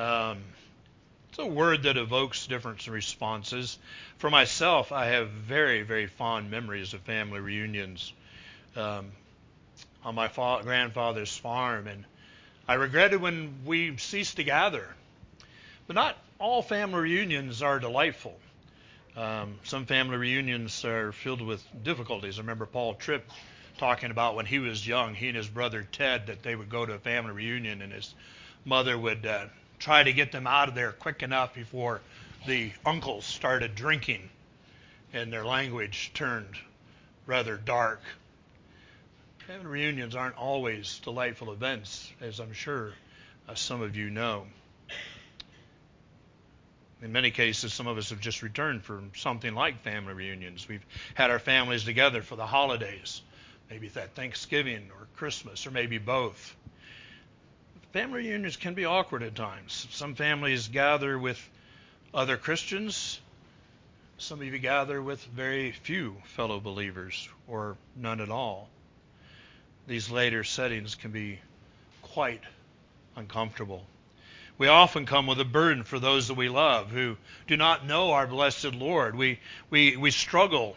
Um, it's a word that evokes different responses. For myself, I have very, very fond memories of family reunions um, on my fa- grandfather's farm, and I regretted when we ceased to gather. But not all family reunions are delightful. Um, some family reunions are filled with difficulties. I remember Paul Tripp talking about when he was young, he and his brother Ted, that they would go to a family reunion and his mother would uh, try to get them out of there quick enough before the uncles started drinking and their language turned rather dark. Family reunions aren't always delightful events, as I'm sure uh, some of you know. In many cases, some of us have just returned from something like family reunions. We've had our families together for the holidays, maybe that Thanksgiving or Christmas, or maybe both. Family reunions can be awkward at times. Some families gather with other Christians. Some of you gather with very few fellow believers, or none at all. These later settings can be quite uncomfortable. We often come with a burden for those that we love who do not know our blessed Lord. We, we, we struggle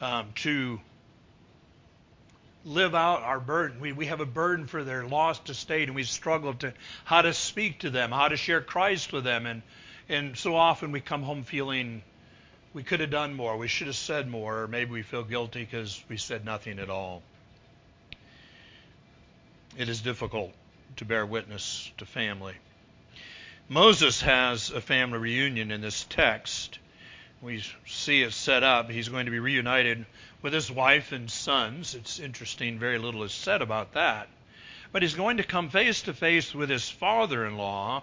um, to live out our burden. We, we have a burden for their lost estate, and we struggle to how to speak to them, how to share Christ with them. And, and so often we come home feeling we could have done more, we should have said more, or maybe we feel guilty because we said nothing at all. It is difficult to bear witness to family. Moses has a family reunion in this text. We see it set up. He's going to be reunited with his wife and sons. It's interesting, very little is said about that. But he's going to come face to face with his father in law,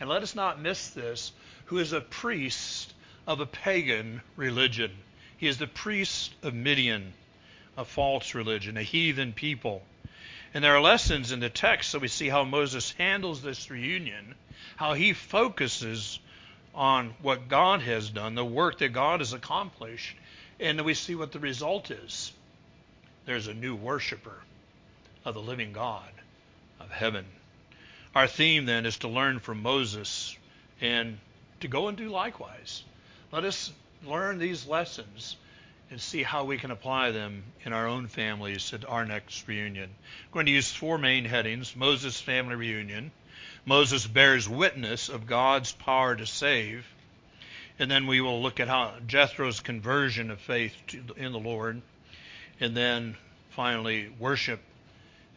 and let us not miss this, who is a priest of a pagan religion. He is the priest of Midian, a false religion, a heathen people. And there are lessons in the text, so we see how Moses handles this reunion, how he focuses on what God has done, the work that God has accomplished, and we see what the result is. There's a new worshiper of the living God of heaven. Our theme then is to learn from Moses and to go and do likewise. Let us learn these lessons and see how we can apply them in our own families at our next reunion. I'm going to use four main headings Moses' family reunion, Moses bears witness of God's power to save, and then we will look at how Jethro's conversion of faith to, in the Lord. And then finally, worship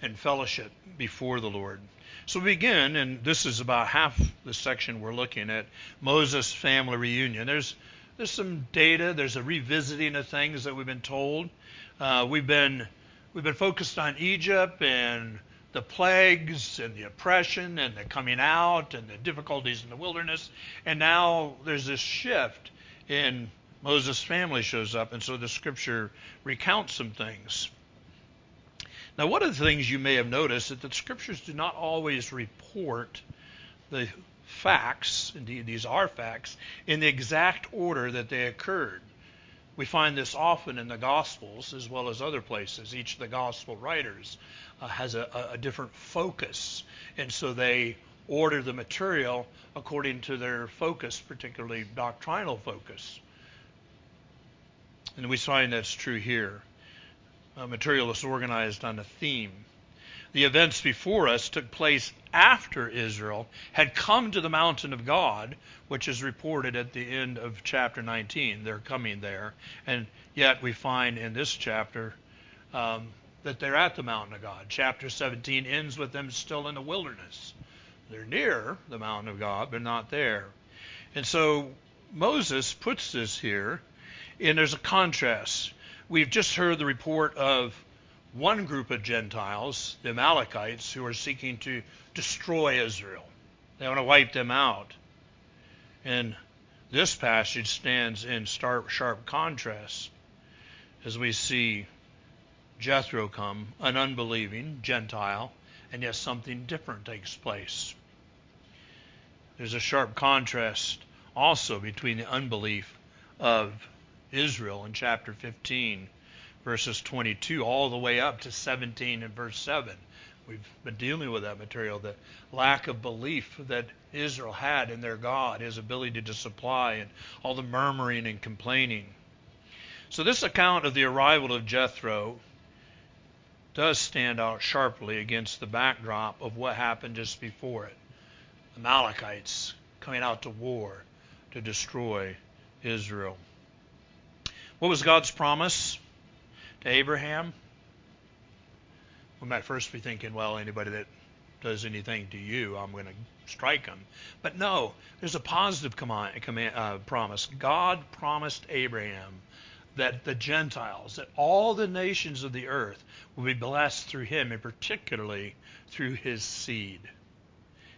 and fellowship before the Lord. So we begin, and this is about half the section we're looking at Moses' family reunion. There's there's some data. There's a revisiting of things that we've been told. Uh, we've been we've been focused on Egypt and the plagues and the oppression and the coming out and the difficulties in the wilderness. And now there's this shift in Moses' family shows up, and so the scripture recounts some things. Now, one of the things you may have noticed is that the scriptures do not always report the facts, indeed these are facts, in the exact order that they occurred. We find this often in the Gospels as well as other places. Each of the Gospel writers uh, has a, a different focus, and so they order the material according to their focus, particularly doctrinal focus. And we find that's true here. Uh, material is organized on a theme. The events before us took place after Israel had come to the mountain of God, which is reported at the end of chapter 19. They're coming there. And yet we find in this chapter um, that they're at the mountain of God. Chapter 17 ends with them still in the wilderness. They're near the mountain of God, but not there. And so Moses puts this here, and there's a contrast. We've just heard the report of one group of Gentiles, the Amalekites, who are seeking to destroy Israel. They want to wipe them out. And this passage stands in stark, sharp contrast as we see Jethro come, an unbelieving Gentile, and yet something different takes place. There's a sharp contrast also between the unbelief of Israel in chapter 15, verses 22, all the way up to 17 and verse 7, We've been dealing with that material, the lack of belief that Israel had in their God, his ability to supply, and all the murmuring and complaining. So, this account of the arrival of Jethro does stand out sharply against the backdrop of what happened just before it. The Amalekites coming out to war to destroy Israel. What was God's promise to Abraham? We might first be thinking, well, anybody that does anything to you, I'm going to strike them. But no, there's a positive command, command, uh, promise. God promised Abraham that the Gentiles, that all the nations of the earth will be blessed through him, and particularly through his seed.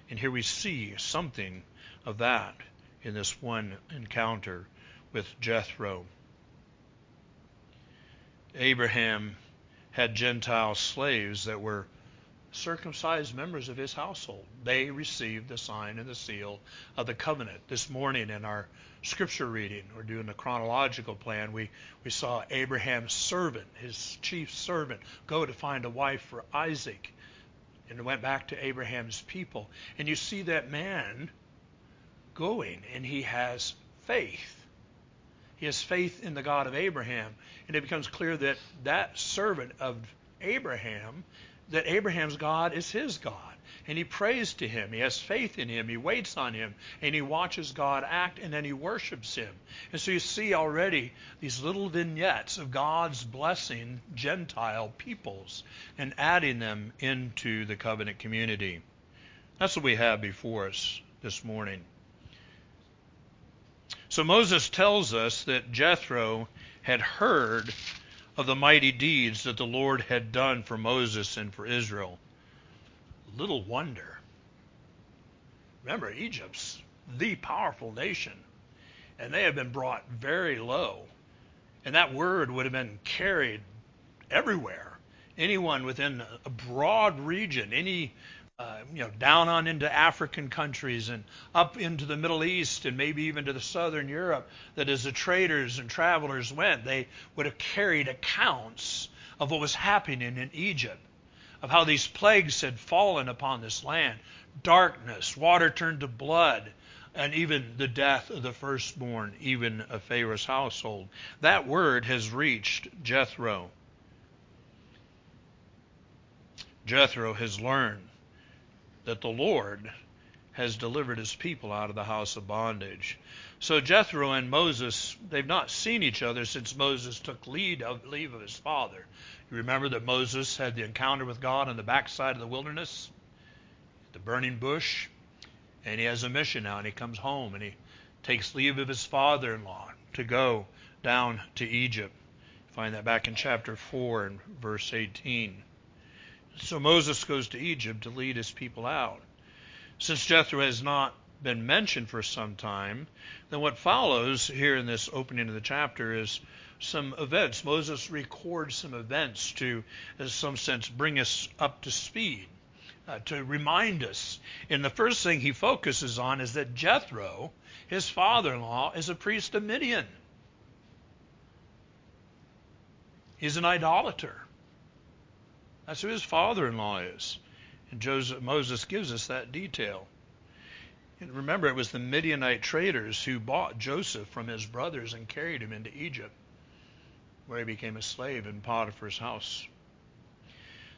And here we see something of that in this one encounter with Jethro. Abraham had Gentile slaves that were circumcised members of his household. They received the sign and the seal of the covenant. This morning in our scripture reading, we're doing the chronological plan, we, we saw Abraham's servant, his chief servant, go to find a wife for Isaac and went back to Abraham's people. And you see that man going and he has faith. Has faith in the God of Abraham. And it becomes clear that that servant of Abraham, that Abraham's God is his God. And he prays to him. He has faith in him. He waits on him. And he watches God act and then he worships him. And so you see already these little vignettes of God's blessing Gentile peoples and adding them into the covenant community. That's what we have before us this morning. So Moses tells us that Jethro had heard of the mighty deeds that the Lord had done for Moses and for Israel. Little wonder. Remember, Egypt's the powerful nation, and they have been brought very low. And that word would have been carried everywhere. Anyone within a broad region, any uh, you know, down on into African countries and up into the Middle East and maybe even to the southern Europe, that as the traders and travelers went, they would have carried accounts of what was happening in Egypt, of how these plagues had fallen upon this land darkness, water turned to blood, and even the death of the firstborn, even of Pharaoh's household. That word has reached Jethro. Jethro has learned that the Lord has delivered his people out of the house of bondage. So Jethro and Moses, they've not seen each other since Moses took lead of, leave of his father. You remember that Moses had the encounter with God on the backside of the wilderness, the burning bush, and he has a mission now, and he comes home and he takes leave of his father-in-law to go down to Egypt. Find that back in chapter 4 and verse 18. So Moses goes to Egypt to lead his people out. Since Jethro has not been mentioned for some time, then what follows here in this opening of the chapter is some events. Moses records some events to, in some sense, bring us up to speed, uh, to remind us. And the first thing he focuses on is that Jethro, his father in law, is a priest of Midian. He's an idolater. That's who his father-in-law is. And Joseph, Moses gives us that detail. And remember, it was the Midianite traders who bought Joseph from his brothers and carried him into Egypt, where he became a slave in Potiphar's house.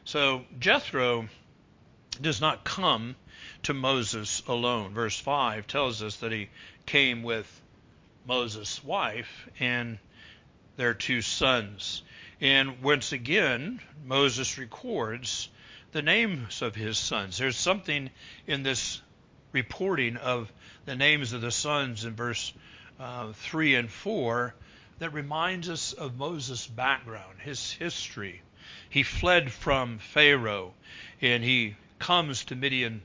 So Jethro does not come to Moses alone. Verse 5 tells us that he came with Moses' wife and their two sons. And once again, Moses records the names of his sons. There's something in this reporting of the names of the sons in verse uh, 3 and 4 that reminds us of Moses' background, his history. He fled from Pharaoh and he comes to Midian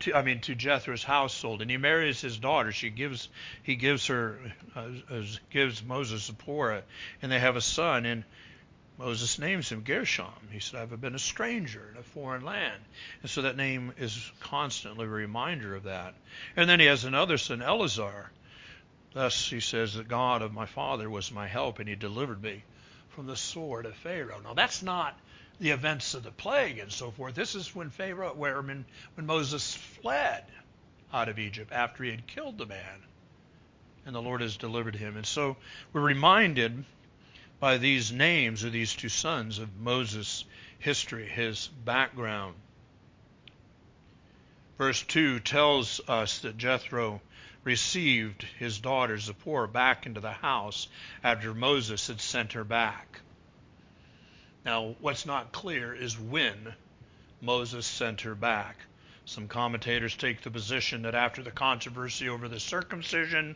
to, I mean to Jethro's household and he marries his daughter. She gives he gives her uh, gives Moses Zipporah and they have a son and Moses names him Gershom. He said, I've been a stranger in a foreign land. And so that name is constantly a reminder of that. And then he has another son, Eliezer. Thus he says, The God of my father was my help, and he delivered me from the sword of Pharaoh. Now that's not the events of the plague and so forth. This is when Pharaoh, where when, when Moses fled out of Egypt after he had killed the man, and the Lord has delivered him. And so we're reminded by these names of these two sons of Moses' history, his background. Verse 2 tells us that Jethro received his daughter Zipporah back into the house after Moses had sent her back. Now, what's not clear is when Moses sent her back. Some commentators take the position that after the controversy over the circumcision,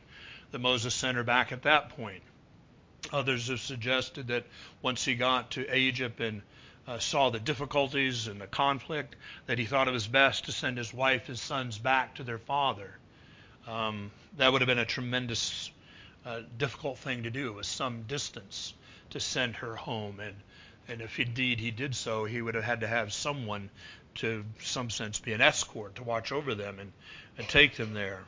that Moses sent her back at that point. Others have suggested that once he got to Egypt and uh, saw the difficulties and the conflict, that he thought it was best to send his wife, his sons back to their father. Um, that would have been a tremendous, uh, difficult thing to do, with some distance to send her home. And, and if indeed he did so, he would have had to have someone to, some sense, be an escort to watch over them and, and take them there.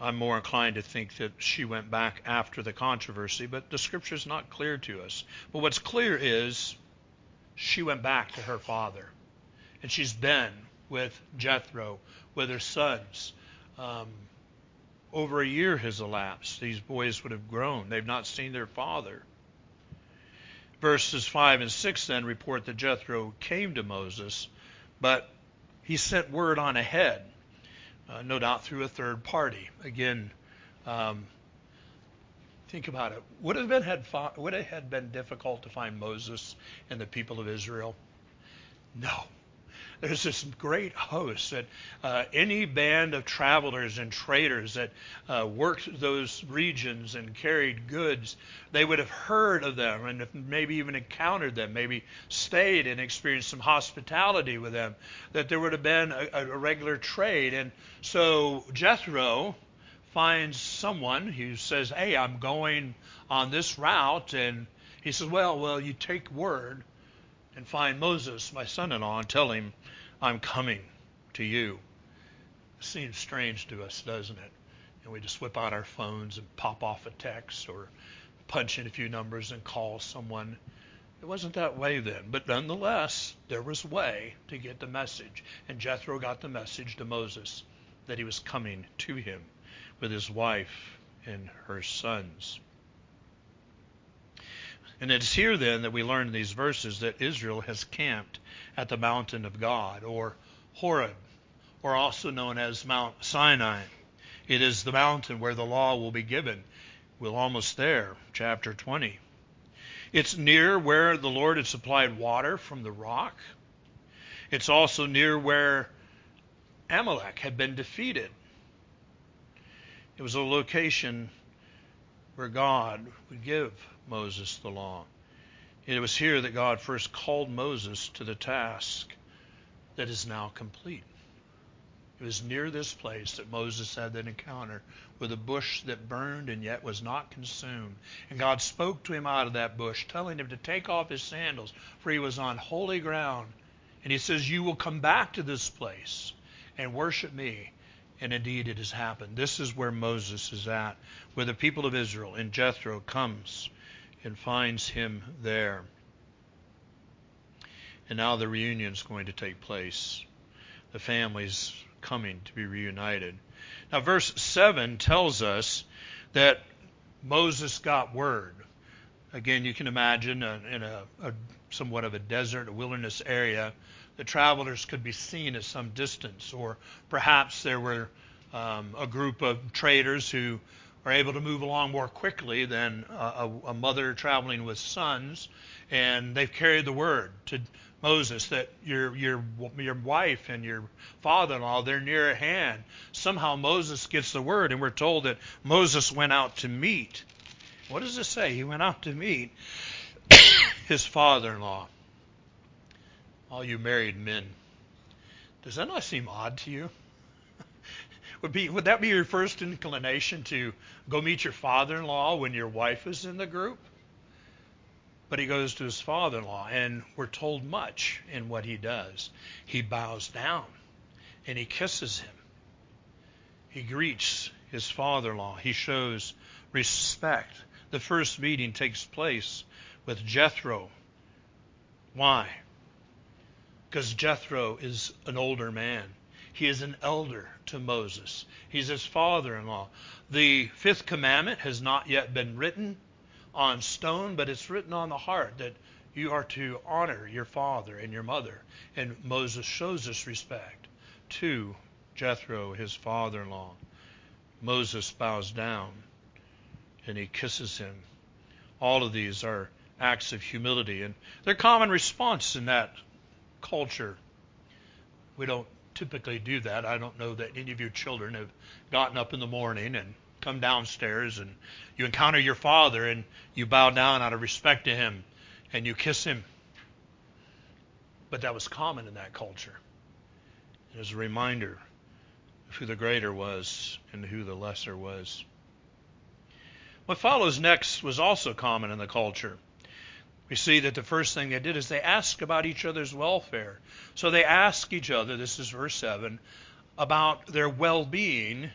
I'm more inclined to think that she went back after the controversy, but the scripture is not clear to us. But what's clear is she went back to her father. And she's been with Jethro, with her sons. Um, over a year has elapsed. These boys would have grown. They've not seen their father. Verses 5 and 6 then report that Jethro came to Moses, but he sent word on ahead, uh, no doubt through a third party. Again, um, Think about it. Would have been had would it have been difficult to find Moses and the people of Israel? No. There's this great host that uh, any band of travelers and traders that uh, worked those regions and carried goods, they would have heard of them and maybe even encountered them, maybe stayed and experienced some hospitality with them. That there would have been a, a regular trade, and so Jethro, finds someone who says, "Hey, I'm going on this route," and he says, "Well, well, you take word and find Moses, my son-in-law, and tell him I'm coming to you." It seems strange to us, doesn't it? And we just whip out our phones and pop off a text or punch in a few numbers and call someone. It wasn't that way then, but nonetheless, there was a way to get the message. And Jethro got the message to Moses that he was coming to him with his wife and her sons. And it's here then that we learn in these verses that Israel has camped at the mountain of God, or Horeb, or also known as Mount Sinai. It is the mountain where the law will be given. We're almost there, chapter 20. It's near where the Lord had supplied water from the rock. It's also near where Amalek had been defeated. It was a location where God would give Moses the law. It was here that God first called Moses to the task that is now complete. It was near this place that Moses had that encounter with a bush that burned and yet was not consumed. And God spoke to him out of that bush, telling him to take off his sandals, for he was on holy ground. And he says, You will come back to this place and worship me and indeed, it has happened. This is where Moses is at, where the people of Israel and Jethro comes and finds him there. And now the reunion is going to take place. The family's coming to be reunited. Now, verse 7 tells us that Moses got word. Again, you can imagine in a, a somewhat of a desert, a wilderness area, the travelers could be seen at some distance, or perhaps there were um, a group of traders who are able to move along more quickly than a, a mother traveling with sons, and they've carried the word to Moses that your your your wife and your father-in-law they're near at hand. Somehow Moses gets the word, and we're told that Moses went out to meet. What does it say? He went out to meet his father-in-law all you married men. Does that not seem odd to you? would be would that be your first inclination to go meet your father-in-law when your wife is in the group? But he goes to his father-in-law, and we're told much in what he does. He bows down and he kisses him. He greets his father-in-law. He shows respect. The first meeting takes place with Jethro. Why? Because Jethro is an older man. He is an elder to Moses. He's his father in law. The fifth commandment has not yet been written on stone, but it's written on the heart that you are to honor your father and your mother. And Moses shows this respect to Jethro, his father in law. Moses bows down and he kisses him. All of these are acts of humility, and they're common response in that culture. We don't typically do that. I don't know that any of your children have gotten up in the morning and come downstairs and you encounter your father and you bow down out of respect to him and you kiss him. But that was common in that culture. It was a reminder of who the greater was and who the lesser was. What follows next was also common in the culture. We see that the first thing they did is they asked about each other's welfare. So they asked each other, this is verse 7, about their well being,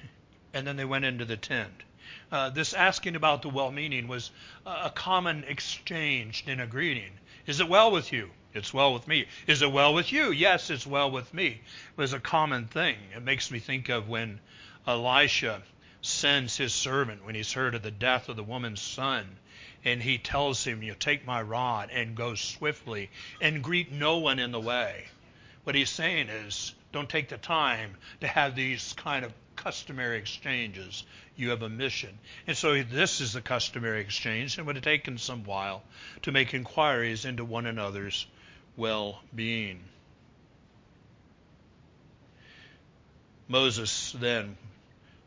and then they went into the tent. Uh, this asking about the well meaning was a common exchange in a greeting. Is it well with you? It's well with me. Is it well with you? Yes, it's well with me. It was a common thing. It makes me think of when Elisha sends his servant when he's heard of the death of the woman's son. And he tells him, You take my rod and go swiftly and greet no one in the way. What he's saying is, don't take the time to have these kind of customary exchanges. You have a mission. And so this is the customary exchange, and it would have taken some while to make inquiries into one another's well being. Moses then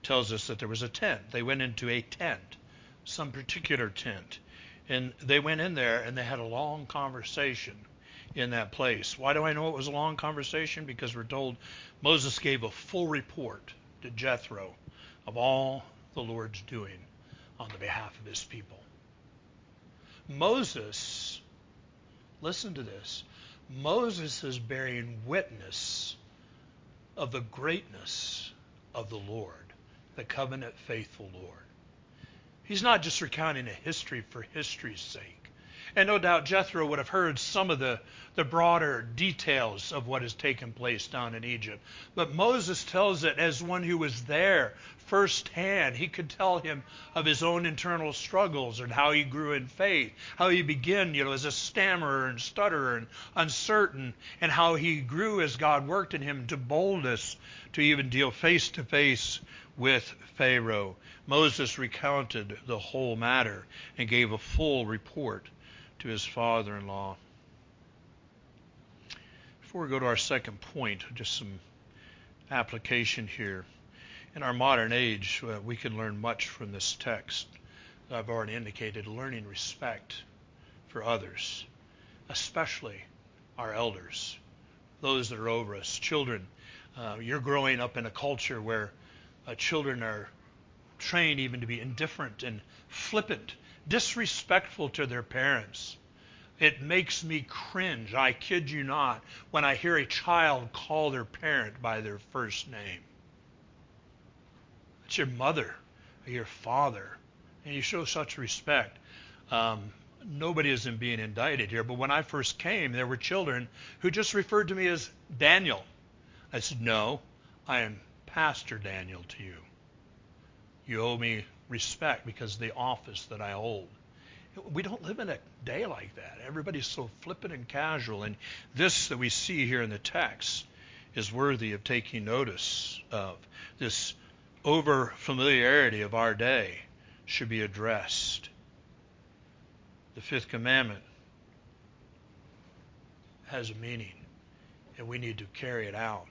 tells us that there was a tent. They went into a tent, some particular tent. And they went in there and they had a long conversation in that place. Why do I know it was a long conversation? Because we're told Moses gave a full report to Jethro of all the Lord's doing on the behalf of his people. Moses, listen to this, Moses is bearing witness of the greatness of the Lord the covenant faithful Lord. He's not just recounting a history for history's sake. And no doubt Jethro would have heard some of the, the broader details of what has taken place down in Egypt. But Moses tells it as one who was there firsthand. He could tell him of his own internal struggles and how he grew in faith, how he began, you know, as a stammerer and stutterer and uncertain, and how he grew as God worked in him to boldness to even deal face to face with Pharaoh. Moses recounted the whole matter and gave a full report to his father in law. Before we go to our second point, just some application here. In our modern age, uh, we can learn much from this text. I've already indicated learning respect for others, especially our elders, those that are over us, children. Uh, you're growing up in a culture where uh, children are trained even to be indifferent and flippant, disrespectful to their parents. It makes me cringe, I kid you not, when I hear a child call their parent by their first name. It's your mother or your father, and you show such respect. Um, nobody isn't being indicted here, but when I first came, there were children who just referred to me as Daniel. I said, No, I am Pastor Daniel to you. You owe me respect because of the office that I hold. We don't live in a day like that. Everybody's so flippant and casual. And this that we see here in the text is worthy of taking notice of. This over familiarity of our day should be addressed. The fifth commandment has a meaning, and we need to carry it out.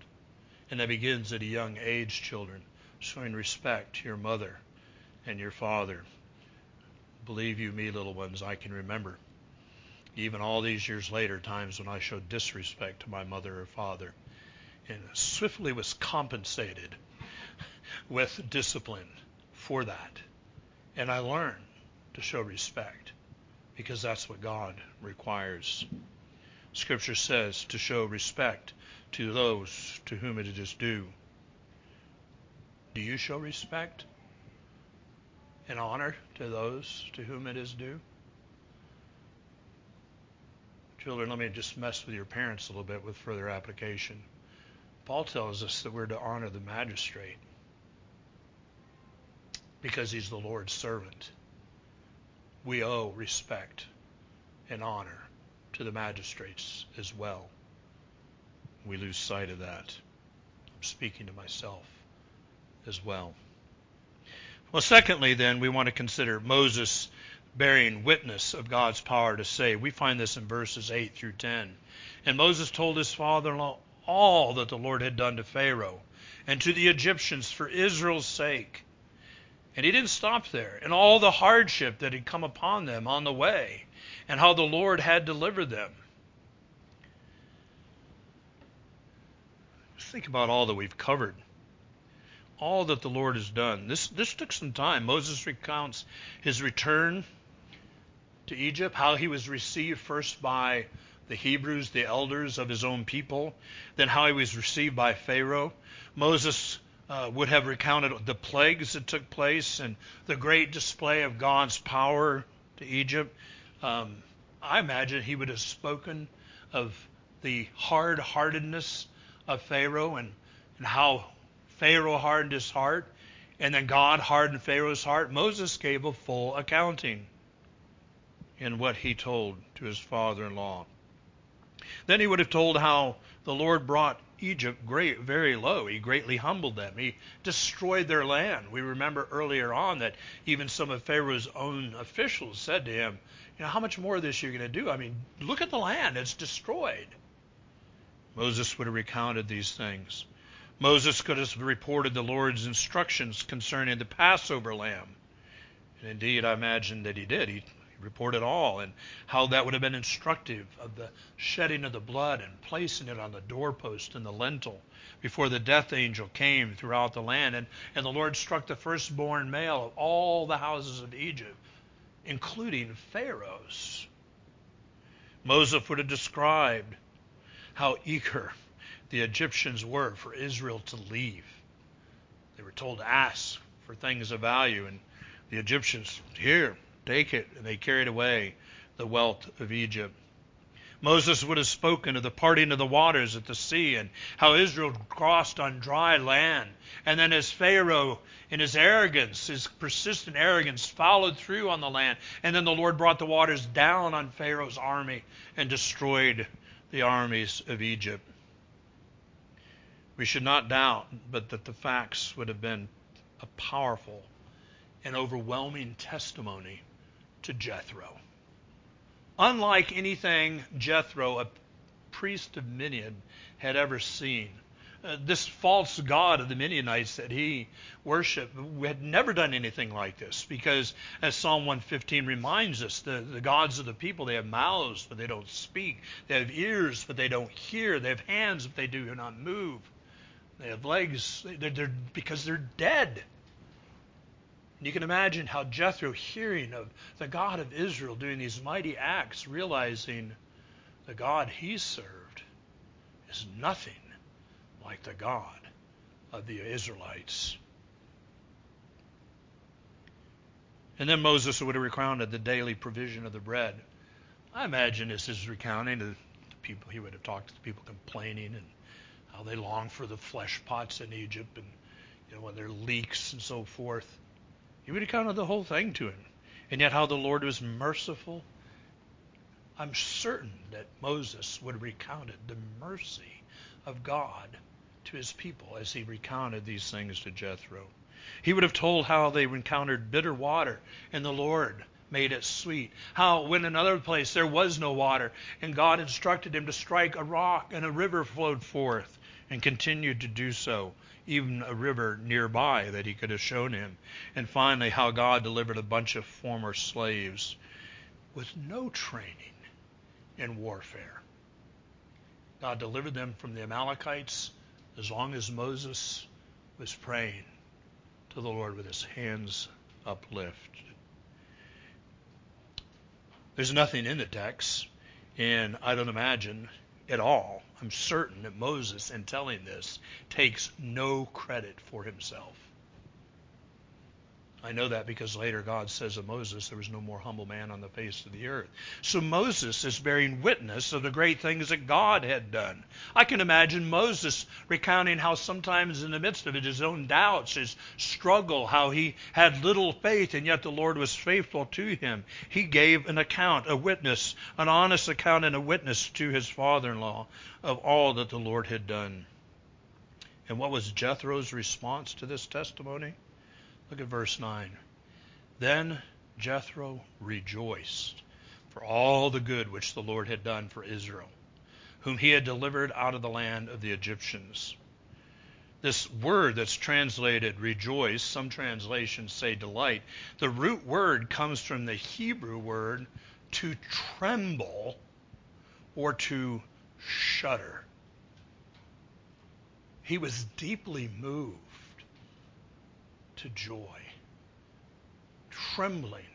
And that begins at a young age, children, showing respect to your mother and your father. Believe you me, little ones, I can remember, even all these years later, times when I showed disrespect to my mother or father, and swiftly was compensated with discipline for that. And I learned to show respect because that's what God requires. Scripture says to show respect to those to whom it is due. Do you show respect and honor to those to whom it is due? Children, let me just mess with your parents a little bit with further application. Paul tells us that we're to honor the magistrate because he's the Lord's servant. We owe respect and honor to the magistrates as well. We lose sight of that. I'm speaking to myself as well. Well, secondly, then, we want to consider Moses bearing witness of God's power to save. We find this in verses 8 through 10. And Moses told his father in law all that the Lord had done to Pharaoh and to the Egyptians for Israel's sake. And he didn't stop there, and all the hardship that had come upon them on the way, and how the Lord had delivered them. Just think about all that we've covered all that the Lord has done. This this took some time. Moses recounts his return to Egypt, how he was received first by the Hebrews, the elders of his own people, then how he was received by Pharaoh. Moses uh, would have recounted the plagues that took place and the great display of God's power to Egypt. Um, I imagine he would have spoken of the hard heartedness of Pharaoh and, and how Pharaoh hardened his heart, and then God hardened Pharaoh's heart. Moses gave a full accounting in what he told to his father in law. Then he would have told how the Lord brought Egypt great, very low. He greatly humbled them. He destroyed their land. We remember earlier on that even some of Pharaoh's own officials said to him, You know, how much more of this are you going to do? I mean, look at the land. It's destroyed. Moses would have recounted these things. Moses could have reported the Lord's instructions concerning the Passover lamb. And indeed, I imagine that he did. He reported all and how that would have been instructive of the shedding of the blood and placing it on the doorpost and the lintel before the death angel came throughout the land. And, and the Lord struck the firstborn male of all the houses of Egypt, including Pharaoh's. Moses would have described how eager the Egyptians were for Israel to leave. They were told to ask for things of value, and the Egyptians, here, take it, and they carried away the wealth of Egypt. Moses would have spoken of the parting of the waters at the sea and how Israel crossed on dry land. And then as Pharaoh, in his arrogance, his persistent arrogance, followed through on the land. And then the Lord brought the waters down on Pharaoh's army and destroyed the armies of Egypt. We should not doubt, but that the facts would have been a powerful and overwhelming testimony to Jethro. Unlike anything Jethro, a priest of Midian, had ever seen. Uh, this false god of the Midianites that he worshiped had never done anything like this because, as Psalm 115 reminds us, the, the gods of the people, they have mouths, but they don't speak. They have ears, but they don't hear. They have hands, but they do not move. They have legs they're, they're, because they're dead. And you can imagine how Jethro, hearing of the God of Israel doing these mighty acts, realizing the God he served is nothing like the God of the Israelites. And then Moses would have recounted the daily provision of the bread. I imagine this is recounting the people. He would have talked to the people complaining and how they long for the flesh pots in Egypt and you know when there are and so forth. He would have counted the whole thing to him. And yet how the Lord was merciful. I'm certain that Moses would have recounted the mercy of God to his people as he recounted these things to Jethro. He would have told how they encountered bitter water and the Lord made it sweet. How, when in another place there was no water, and God instructed him to strike a rock, and a river flowed forth and continued to do so, even a river nearby that he could have shown him. And finally, how God delivered a bunch of former slaves with no training in warfare. God delivered them from the Amalekites as long as Moses was praying to the Lord with his hands uplifted. There's nothing in the text, and I don't imagine at all I'm certain that Moses, in telling this, takes no credit for himself. I know that because later God says of Moses, there was no more humble man on the face of the earth. So Moses is bearing witness of the great things that God had done. I can imagine Moses recounting how sometimes in the midst of it, his own doubts, his struggle, how he had little faith and yet the Lord was faithful to him. He gave an account, a witness, an honest account and a witness to his father-in-law of all that the Lord had done. And what was Jethro's response to this testimony? Look at verse 9. Then Jethro rejoiced for all the good which the Lord had done for Israel, whom he had delivered out of the land of the Egyptians. This word that's translated rejoice, some translations say delight, the root word comes from the Hebrew word to tremble or to shudder. He was deeply moved to joy, trembling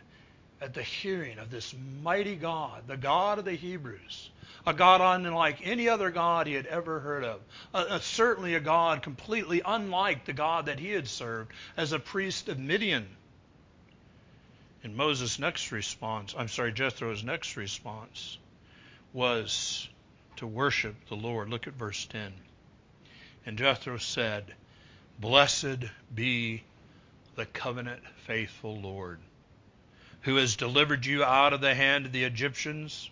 at the hearing of this mighty God, the God of the Hebrews, a God unlike any other God he had ever heard of, uh, certainly a God completely unlike the God that he had served as a priest of Midian. And Moses' next response, I'm sorry, Jethro's next response was to worship the Lord. Look at verse 10. And Jethro said, Blessed be the covenant faithful Lord, who has delivered you out of the hand of the Egyptians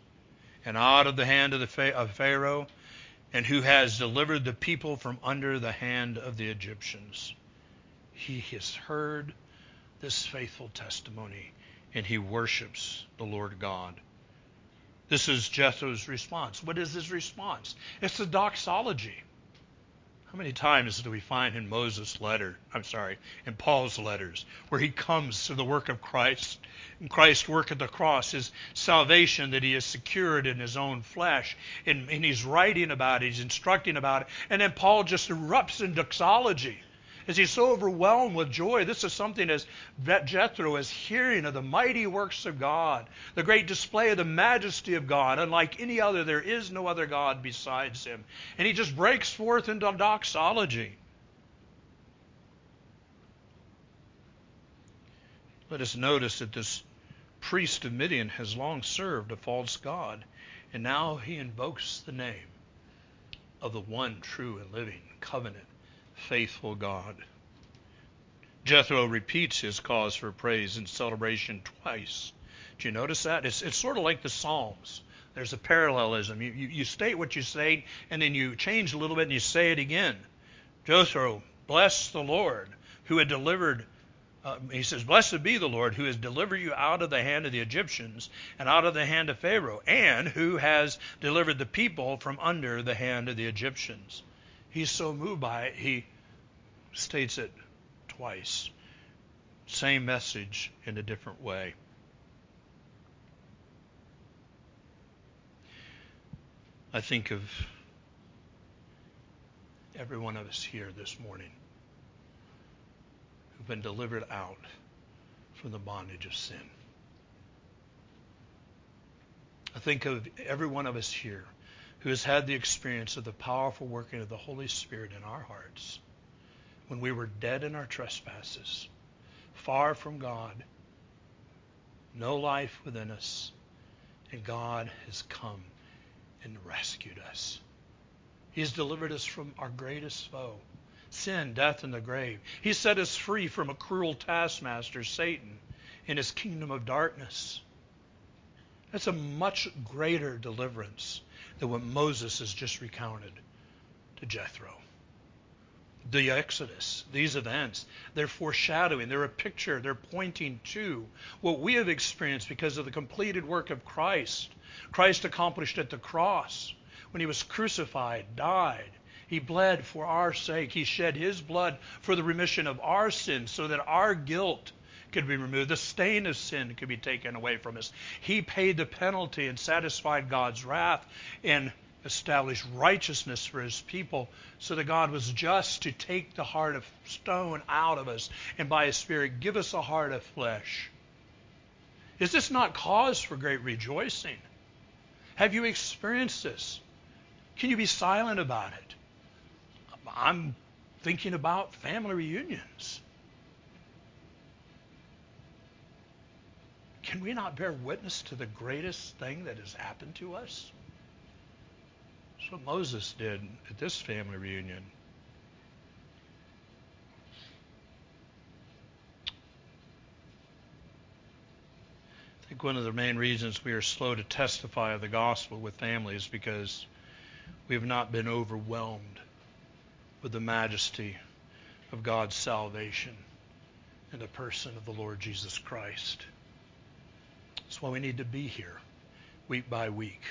and out of the hand of, the of Pharaoh, and who has delivered the people from under the hand of the Egyptians. He has heard this faithful testimony, and he worships the Lord God. This is Jethro's response. What is his response? It's a doxology. How many times do we find in Moses' letter, I'm sorry, in Paul's letters, where he comes to the work of Christ, and Christ's work at the cross, his salvation that he has secured in his own flesh, and, and he's writing about it, he's instructing about it, and then Paul just erupts in doxology is he's so overwhelmed with joy. This is something as Jethro is hearing of the mighty works of God, the great display of the majesty of God. Unlike any other, there is no other God besides him. And he just breaks forth into doxology. Let us notice that this priest of Midian has long served a false god, and now he invokes the name of the one true and living covenant faithful God. Jethro repeats his cause for praise and celebration twice. Do you notice that? It's, it's sort of like the Psalms. There's a parallelism. You, you, you state what you say, and then you change a little bit and you say it again. Jethro, bless the Lord who had delivered uh, he says, Blessed be the Lord who has delivered you out of the hand of the Egyptians and out of the hand of Pharaoh, and who has delivered the people from under the hand of the Egyptians. He's so moved by it, he states it twice. Same message in a different way. I think of every one of us here this morning who've been delivered out from the bondage of sin. I think of every one of us here who has had the experience of the powerful working of the Holy Spirit in our hearts when we were dead in our trespasses, far from God, no life within us, and God has come and rescued us. He has delivered us from our greatest foe, sin, death, and the grave. He set us free from a cruel taskmaster, Satan, in his kingdom of darkness. That's a much greater deliverance than what Moses has just recounted to Jethro. The Exodus, these events, they're foreshadowing, they're a picture, they're pointing to what we have experienced because of the completed work of Christ. Christ accomplished at the cross when he was crucified, died. He bled for our sake. He shed his blood for the remission of our sins so that our guilt could be removed. The stain of sin could be taken away from us. He paid the penalty and satisfied God's wrath and established righteousness for his people so that God was just to take the heart of stone out of us and by his Spirit give us a heart of flesh. Is this not cause for great rejoicing? Have you experienced this? Can you be silent about it? I'm thinking about family reunions. Can we not bear witness to the greatest thing that has happened to us? That's what Moses did at this family reunion. I think one of the main reasons we are slow to testify of the gospel with families is because we have not been overwhelmed with the majesty of God's salvation in the person of the Lord Jesus Christ. That's why we need to be here week by week.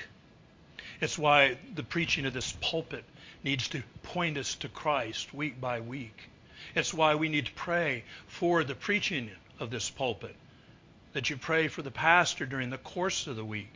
It's why the preaching of this pulpit needs to point us to Christ week by week. It's why we need to pray for the preaching of this pulpit. That you pray for the pastor during the course of the week.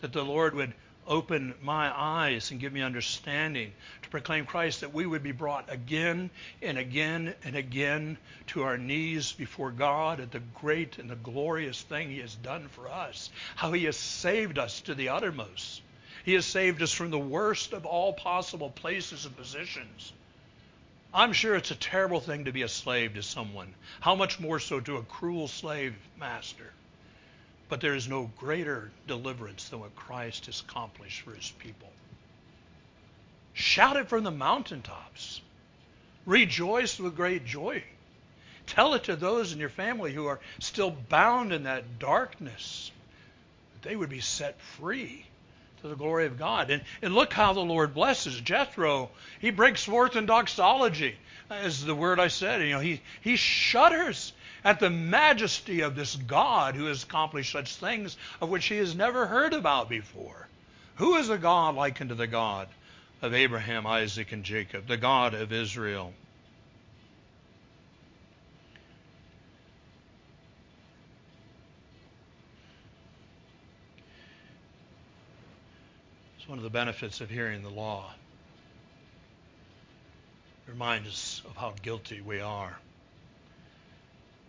That the Lord would open my eyes and give me understanding to proclaim Christ, that we would be brought again and again and again to our knees before God at the great and the glorious thing He has done for us, how He has saved us to the uttermost. He has saved us from the worst of all possible places and positions. I'm sure it's a terrible thing to be a slave to someone. How much more so to a cruel slave master? But there is no greater deliverance than what Christ has accomplished for his people. Shout it from the mountaintops. Rejoice with great joy. Tell it to those in your family who are still bound in that darkness, that they would be set free to the glory of God. And, and look how the Lord blesses. Jethro, he breaks forth in doxology, as the word I said. You know, he, he shudders at the majesty of this God who has accomplished such things of which he has never heard about before. Who is a God like unto the God of Abraham, Isaac, and Jacob, the God of Israel? It's one of the benefits of hearing the law. It reminds us of how guilty we are.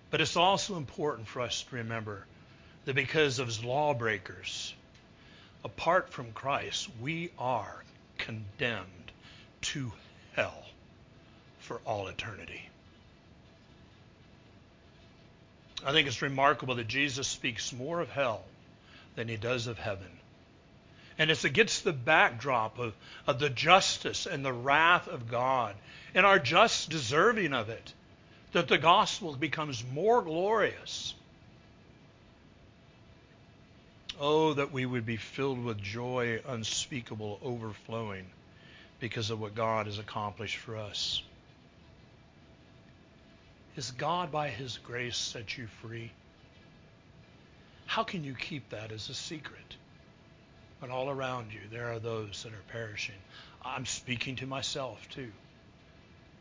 But it's also important for us to remember that because of lawbreakers, apart from Christ, we are condemned to hell for all eternity. I think it's remarkable that Jesus speaks more of hell than he does of heaven. And it's against the backdrop of, of the justice and the wrath of God and our just deserving of it that the gospel becomes more glorious. Oh, that we would be filled with joy unspeakable, overflowing because of what God has accomplished for us. Is God by His grace set you free? How can you keep that as a secret? When all around you there are those that are perishing. I'm speaking to myself too.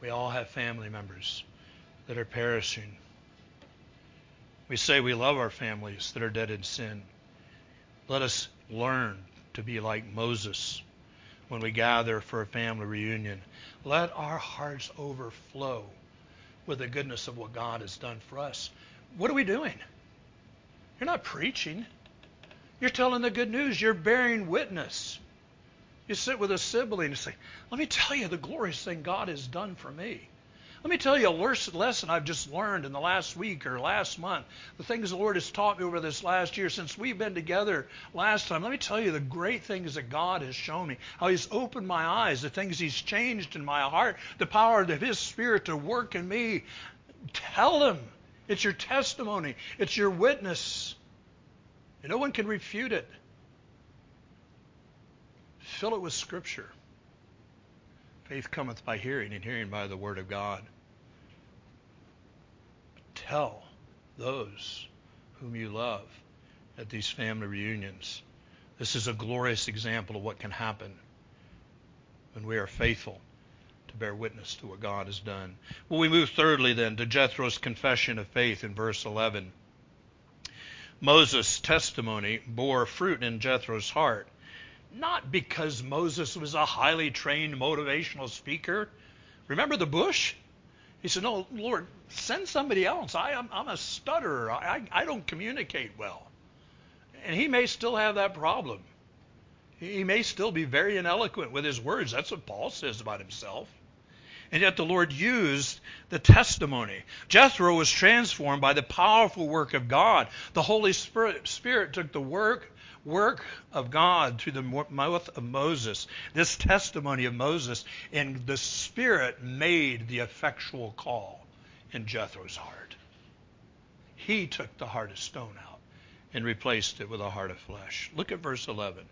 We all have family members that are perishing. We say we love our families that are dead in sin. Let us learn to be like Moses when we gather for a family reunion. Let our hearts overflow with the goodness of what God has done for us. What are we doing? You're not preaching. You're telling the good news. You're bearing witness. You sit with a sibling and say, Let me tell you the glorious thing God has done for me. Let me tell you a lesson I've just learned in the last week or last month. The things the Lord has taught me over this last year since we've been together last time. Let me tell you the great things that God has shown me. How He's opened my eyes, the things He's changed in my heart, the power of His Spirit to work in me. Tell them. It's your testimony. It's your witness. And no one can refute it. Fill it with Scripture. Faith cometh by hearing, and hearing by the Word of God. Tell those whom you love at these family reunions. This is a glorious example of what can happen when we are faithful to bear witness to what God has done. Well, we move thirdly then to Jethro's confession of faith in verse 11. Moses' testimony bore fruit in Jethro's heart not because Moses was a highly trained motivational speaker. Remember the bush? He said, No, Lord, send somebody else. I, am I'm a stutterer. I, I don't communicate well. And he may still have that problem. He may still be very ineloquent with his words. That's what Paul says about himself. And yet the Lord used the testimony. Jethro was transformed by the powerful work of God. The Holy Spirit, took the work work of God through the mouth of Moses, this testimony of Moses, and the Spirit made the effectual call in Jethro's heart. He took the heart of stone out and replaced it with a heart of flesh. Look at verse 11.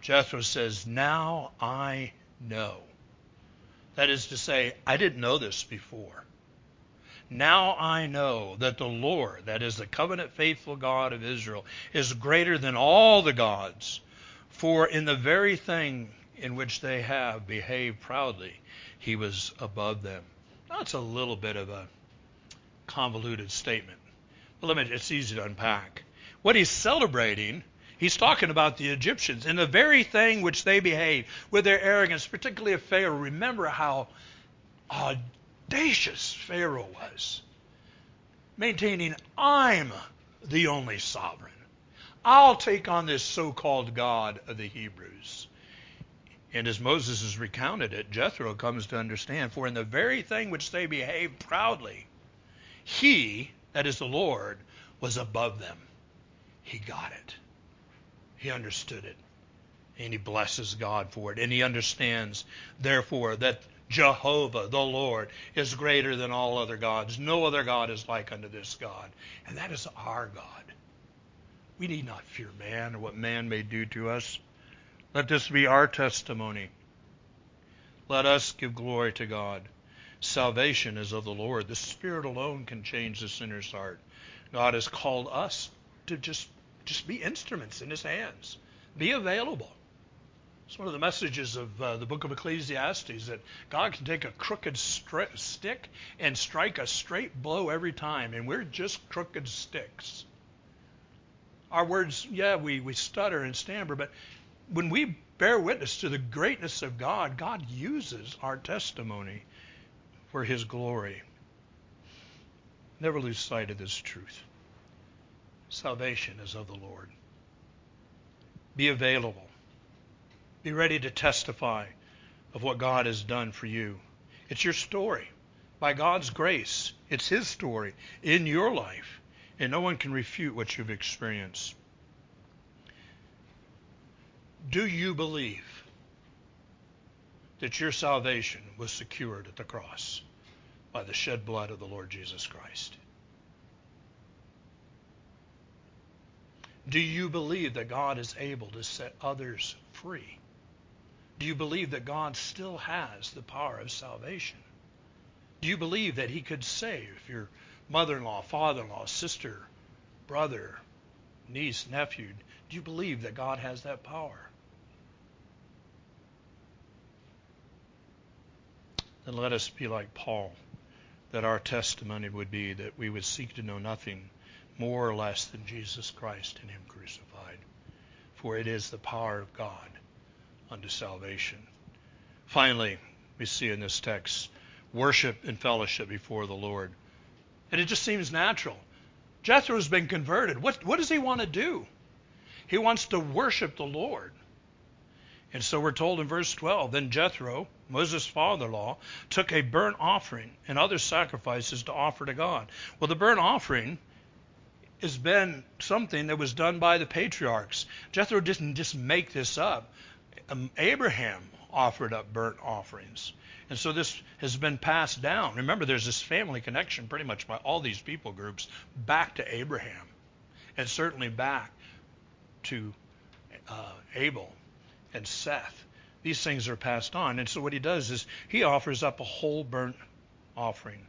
Jethro says, Now I know. That is to say, I didn't know this before. Now I know that the Lord, that is the covenant faithful God of Israel, is greater than all the gods. For in the very thing in which they have behaved proudly, he was above them. That's a little bit of a convoluted statement. But let me, it's easy to unpack. What he's celebrating, he's talking about the Egyptians. and the very thing which they behaved with their arrogance, particularly of Pharaoh. Remember how audacious Pharaoh was, maintaining, I'm the only sovereign. I'll take on this so called God of the Hebrews. And as Moses has recounted it, Jethro comes to understand, for in the very thing which they behaved proudly, he, that is the Lord, was above them. He got it. He understood it. And he blesses God for it. And he understands, therefore, that Jehovah, the Lord, is greater than all other gods. No other God is like unto this God. And that is our God. We need not fear man or what man may do to us. Let this be our testimony. Let us give glory to God. Salvation is of the Lord. The Spirit alone can change the sinner's heart. God has called us to just, just be instruments in His hands. Be available. It's one of the messages of uh, the book of Ecclesiastes that God can take a crooked stri- stick and strike a straight blow every time, and we're just crooked sticks. Our words, yeah, we, we stutter and stammer, but when we bear witness to the greatness of God, God uses our testimony for His glory. Never lose sight of this truth. Salvation is of the Lord. Be available be ready to testify of what God has done for you. It's your story. By God's grace, it's His story in your life, and no one can refute what you've experienced. Do you believe that your salvation was secured at the cross by the shed blood of the Lord Jesus Christ? Do you believe that God is able to set others free? Do you believe that God still has the power of salvation? Do you believe that he could save your mother-in-law, father-in-law, sister, brother, niece, nephew? Do you believe that God has that power? Then let us be like Paul, that our testimony would be that we would seek to know nothing more or less than Jesus Christ and him crucified. For it is the power of God unto salvation. Finally, we see in this text worship and fellowship before the Lord. And it just seems natural. Jethro has been converted. What, what does he want to do? He wants to worship the Lord. And so we're told in verse 12 Then Jethro, Moses' father in law, took a burnt offering and other sacrifices to offer to God. Well, the burnt offering has been something that was done by the patriarchs. Jethro didn't just make this up um, Abraham offered up burnt offerings. And so this has been passed down. Remember, there's this family connection pretty much by all these people groups back to Abraham and certainly back to uh, Abel and Seth. These things are passed on. And so what he does is he offers up a whole burnt offering.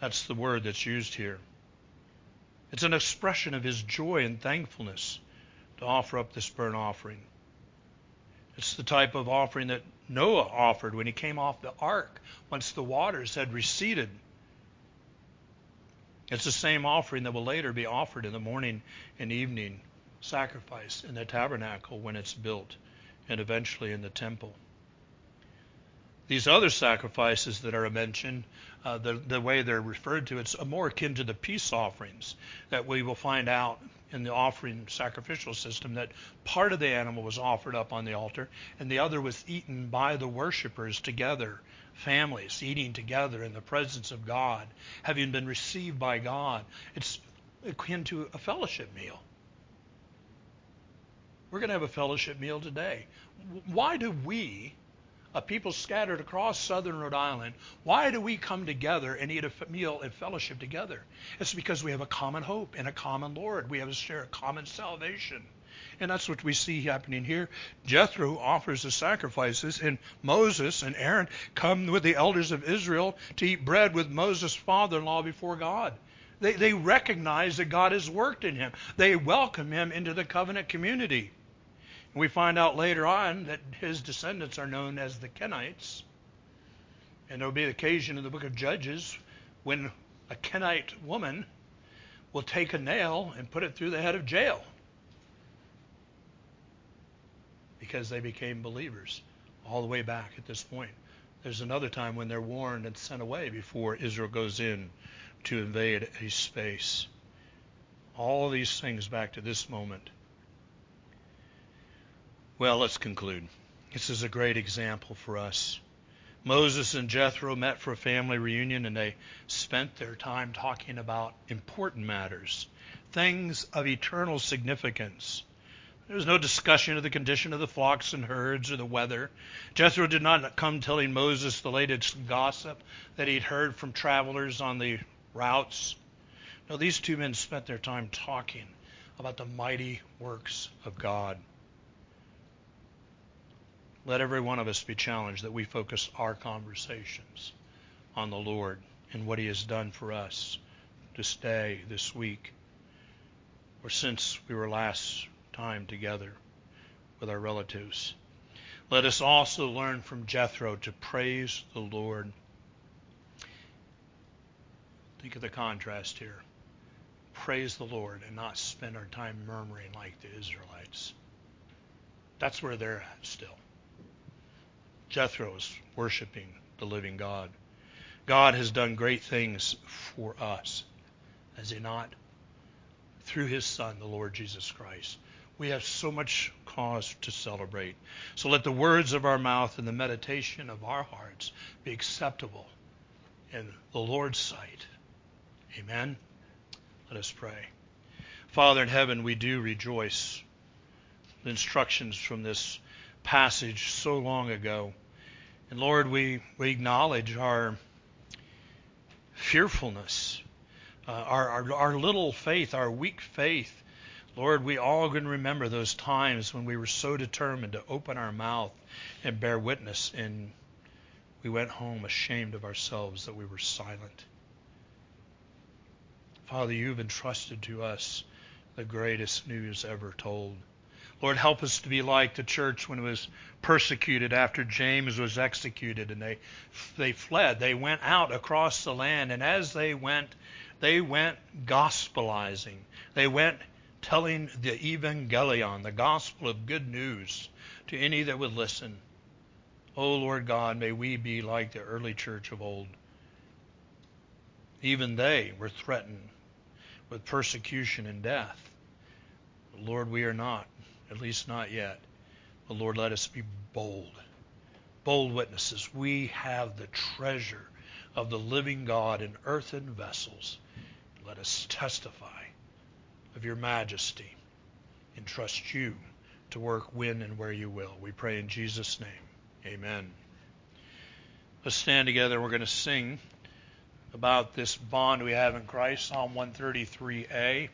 That's the word that's used here. It's an expression of his joy and thankfulness to offer up this burnt offering. It's the type of offering that Noah offered when he came off the ark once the waters had receded. It's the same offering that will later be offered in the morning and evening sacrifice in the tabernacle when it's built and eventually in the temple. These other sacrifices that are mentioned, uh, the, the way they're referred to, it's more akin to the peace offerings that we will find out in the offering sacrificial system that part of the animal was offered up on the altar and the other was eaten by the worshippers together families eating together in the presence of God, having been received by God. It's akin to a fellowship meal. We're going to have a fellowship meal today. Why do we, a people scattered across southern Rhode Island, why do we come together and eat a meal and fellowship together? It's because we have a common hope and a common Lord. We have a share of common salvation. And that's what we see happening here. Jethro offers the sacrifices, and Moses and Aaron come with the elders of Israel to eat bread with Moses' father in law before God. They, they recognize that God has worked in him, they welcome him into the covenant community. We find out later on that his descendants are known as the Kenites. And there will be an occasion in the book of Judges when a Kenite woman will take a nail and put it through the head of Jael because they became believers all the way back at this point. There's another time when they're warned and sent away before Israel goes in to invade a space. All these things back to this moment. Well, let's conclude. This is a great example for us. Moses and Jethro met for a family reunion and they spent their time talking about important matters, things of eternal significance. There was no discussion of the condition of the flocks and herds or the weather. Jethro did not come telling Moses the latest gossip that he'd heard from travelers on the routes. No, these two men spent their time talking about the mighty works of God. Let every one of us be challenged that we focus our conversations on the Lord and what He has done for us this day, this week, or since we were last time together with our relatives. Let us also learn from Jethro to praise the Lord. Think of the contrast here. Praise the Lord and not spend our time murmuring like the Israelites. That's where they're at still. Jethro is worshiping the living God. God has done great things for us, has he not? Through his Son, the Lord Jesus Christ. We have so much cause to celebrate. So let the words of our mouth and the meditation of our hearts be acceptable in the Lord's sight. Amen. Let us pray. Father in heaven, we do rejoice. The instructions from this passage so long ago. And Lord, we, we acknowledge our fearfulness, uh, our, our, our little faith, our weak faith. Lord, we all can remember those times when we were so determined to open our mouth and bear witness, and we went home ashamed of ourselves that we were silent. Father, you've entrusted to us the greatest news ever told. Lord, help us to be like the church when it was persecuted after James was executed and they they fled. They went out across the land and as they went, they went gospelizing. They went telling the evangelion, the gospel of good news to any that would listen. Oh Lord God, may we be like the early church of old. Even they were threatened with persecution and death. Lord, we are not at least not yet. But Lord, let us be bold, bold witnesses. We have the treasure of the living God in earthen vessels. Let us testify of your majesty and trust you to work when and where you will. We pray in Jesus' name. Amen. Let's stand together. We're going to sing about this bond we have in Christ, Psalm 133a.